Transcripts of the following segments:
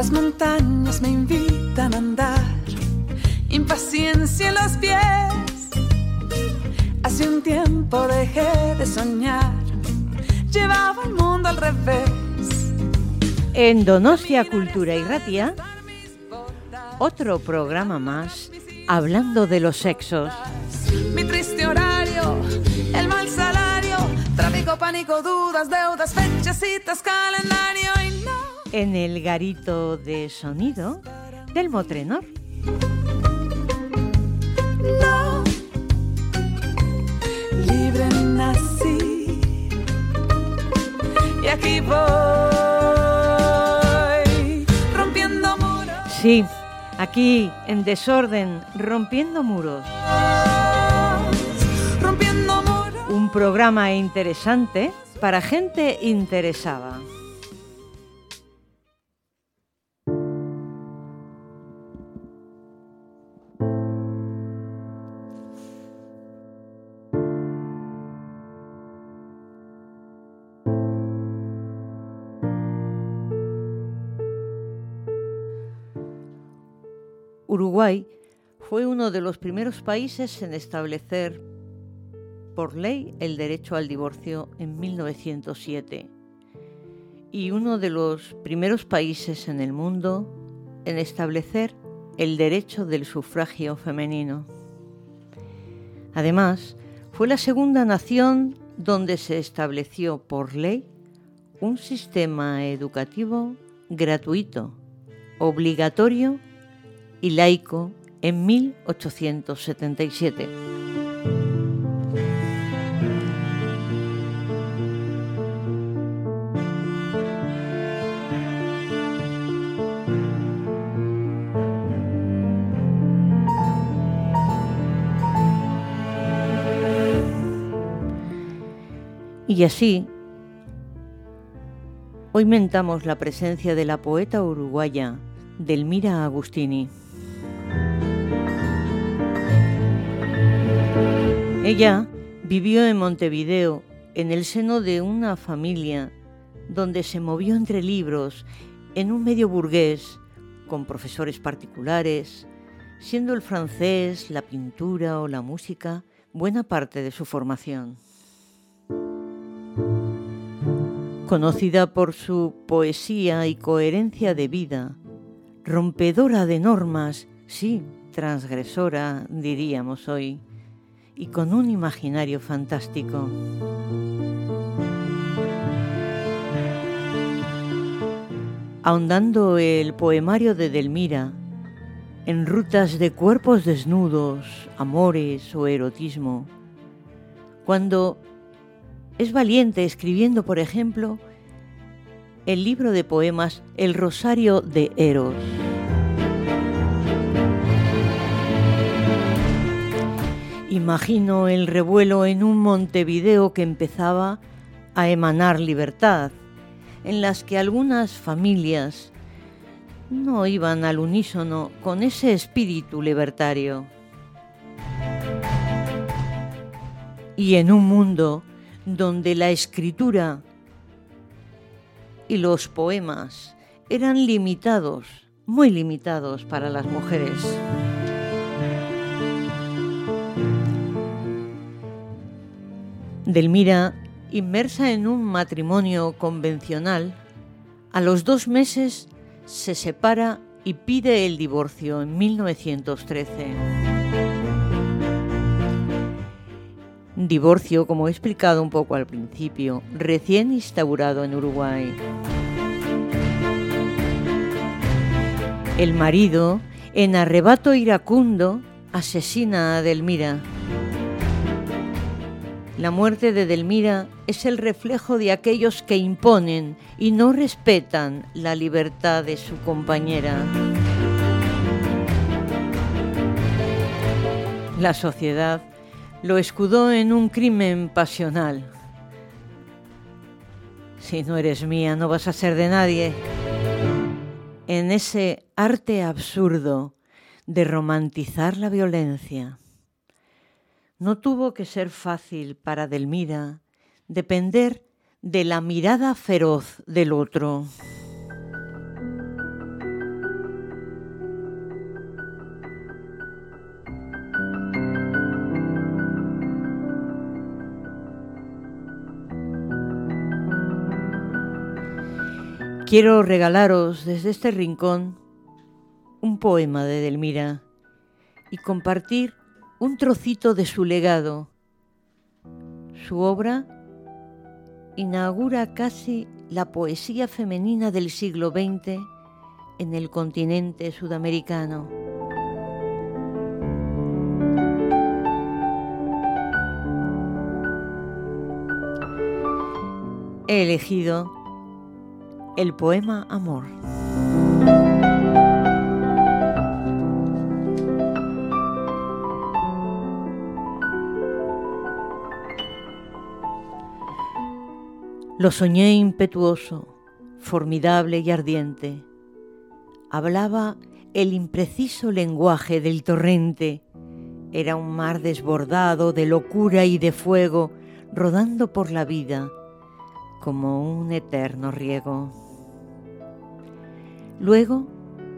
Las montañas me invitan a andar, impaciencia en los pies. Hace un tiempo dejé de soñar, llevaba el mundo al revés. En Donostia Cultura y Ratia, otro programa más hablando de los sexos. Mi triste horario, el mal salario, tráfico, pánico, dudas, deudas, fechas, citas, calendario y. En el garito de sonido del Motrenor. No, libre nací y aquí voy rompiendo muros. Sí, aquí en desorden, rompiendo muros. Rompiendo muros. Un programa interesante para gente interesada. Uruguay fue uno de los primeros países en establecer por ley el derecho al divorcio en 1907 y uno de los primeros países en el mundo en establecer el derecho del sufragio femenino. Además, fue la segunda nación donde se estableció por ley un sistema educativo gratuito, obligatorio y laico en 1877. Y así, hoy mentamos la presencia de la poeta uruguaya Delmira Agustini. Ella vivió en Montevideo en el seno de una familia donde se movió entre libros en un medio burgués con profesores particulares, siendo el francés, la pintura o la música buena parte de su formación. Conocida por su poesía y coherencia de vida, rompedora de normas, sí, transgresora, diríamos hoy, y con un imaginario fantástico. Ahondando el poemario de Delmira en rutas de cuerpos desnudos, amores o erotismo, cuando es valiente escribiendo, por ejemplo, el libro de poemas El Rosario de Eros. Imagino el revuelo en un Montevideo que empezaba a emanar libertad, en las que algunas familias no iban al unísono con ese espíritu libertario. Y en un mundo donde la escritura y los poemas eran limitados, muy limitados para las mujeres. Delmira, inmersa en un matrimonio convencional, a los dos meses se separa y pide el divorcio en 1913. Divorcio, como he explicado un poco al principio, recién instaurado en Uruguay. El marido, en arrebato iracundo, asesina a Delmira. La muerte de Delmira es el reflejo de aquellos que imponen y no respetan la libertad de su compañera. La sociedad lo escudó en un crimen pasional. Si no eres mía, no vas a ser de nadie. En ese arte absurdo de romantizar la violencia. No tuvo que ser fácil para Delmira depender de la mirada feroz del otro. Quiero regalaros desde este rincón un poema de Delmira y compartir un trocito de su legado. Su obra inaugura casi la poesía femenina del siglo XX en el continente sudamericano. He elegido el poema Amor. Lo soñé impetuoso, formidable y ardiente. Hablaba el impreciso lenguaje del torrente. Era un mar desbordado de locura y de fuego, rodando por la vida como un eterno riego. Luego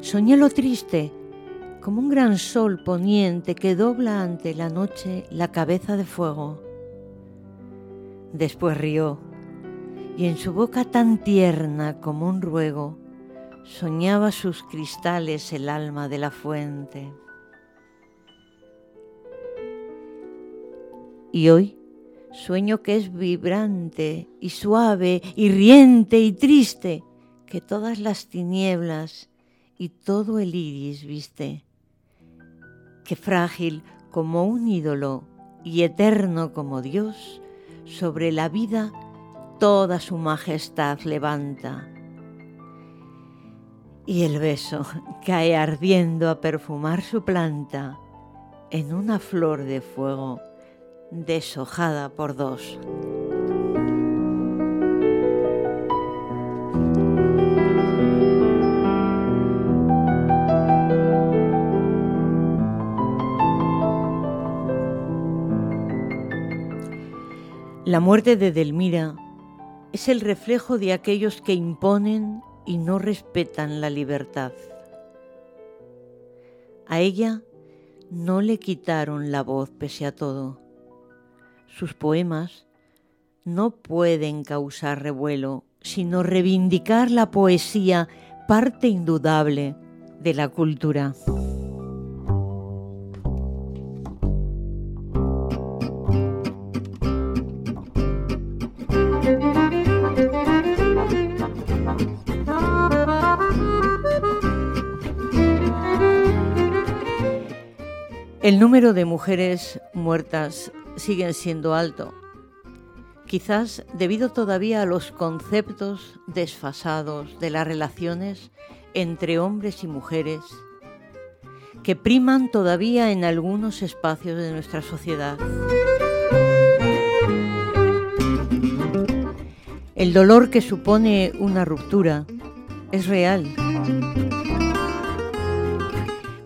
soñé lo triste, como un gran sol poniente que dobla ante la noche la cabeza de fuego. Después rió, y en su boca tan tierna como un ruego, soñaba sus cristales el alma de la fuente. Y hoy sueño que es vibrante y suave y riente y triste, que todas las tinieblas y todo el iris viste, que frágil como un ídolo y eterno como Dios, sobre la vida toda su majestad levanta. Y el beso cae ardiendo a perfumar su planta en una flor de fuego deshojada por dos. La muerte de Delmira es el reflejo de aquellos que imponen y no respetan la libertad. A ella no le quitaron la voz pese a todo. Sus poemas no pueden causar revuelo, sino reivindicar la poesía, parte indudable de la cultura. El número de mujeres muertas siguen siendo alto, quizás debido todavía a los conceptos desfasados de las relaciones entre hombres y mujeres que priman todavía en algunos espacios de nuestra sociedad. El dolor que supone una ruptura es real.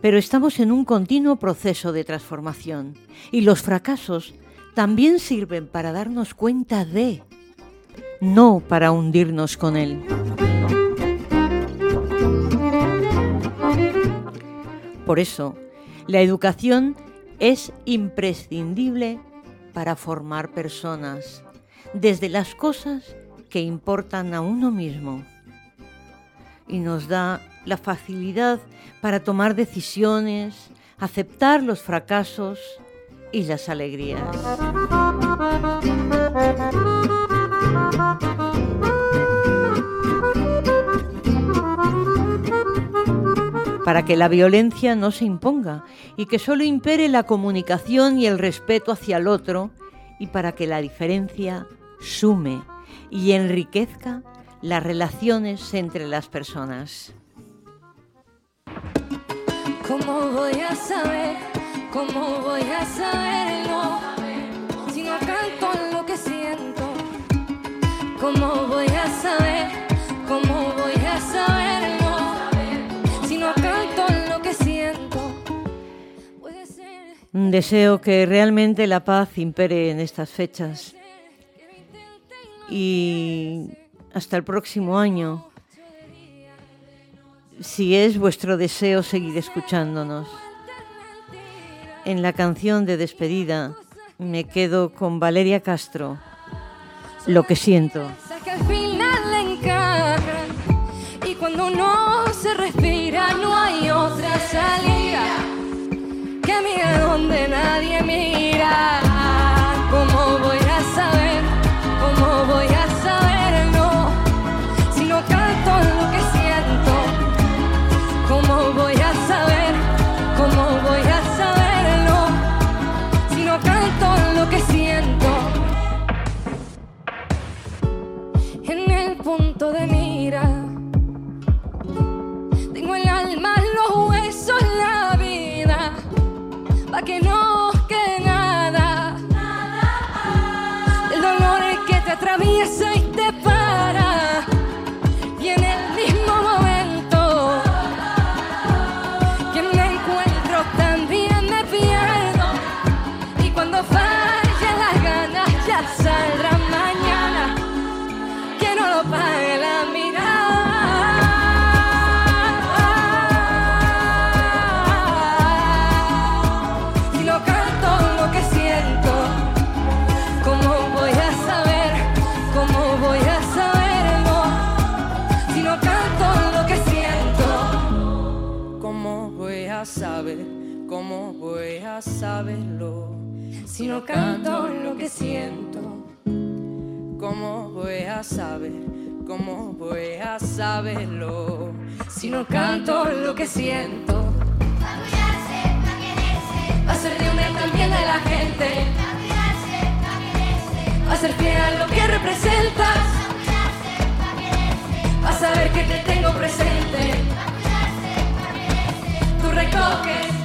Pero estamos en un continuo proceso de transformación y los fracasos también sirven para darnos cuenta de, no para hundirnos con él. Por eso, la educación es imprescindible para formar personas, desde las cosas que importan a uno mismo. Y nos da la facilidad para tomar decisiones, aceptar los fracasos y las alegrías. para que la violencia no se imponga y que solo impere la comunicación y el respeto hacia el otro y para que la diferencia sume y enriquezca las relaciones entre las personas. ¿Cómo voy a saber? ¿Cómo voy a saberlo? Si no canto lo que siento. ¿Cómo voy a saber? ¿Cómo voy a saberlo? Si no canto lo que siento. Deseo que realmente la paz impere en estas fechas. Y hasta el próximo año si es vuestro deseo seguir escuchándonos. En la canción de despedida me quedo con Valeria Castro, Lo que siento. A saber? ¿Cómo voy a saberlo? Si no canto lo que siento. ¿Cómo voy a saber? ¿Cómo voy a saberlo? Si no canto lo que siento. Va a ser de una también de la gente. Va a ser fiel a lo que representas.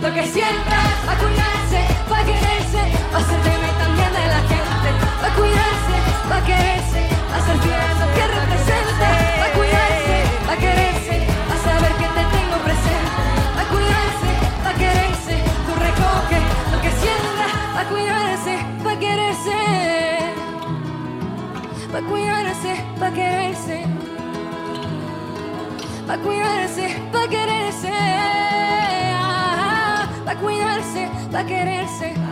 Lo que sientas. Va a cuidarse, va a quererse. Va a ser y también de la gente. Va cuidarse, va a quererse. Va a ser fiel a lo que representa. Va cuidarse, va a quererse. Va a saber que te tengo presente. Va a cuidarse, va a quererse. Tú recoges lo que sientas. Va a cuidarse, va a quererse. Va cuidarse, va a quererse. Va cuidarse, va a quererse. Ah, Va a cuidarse, va a quererse.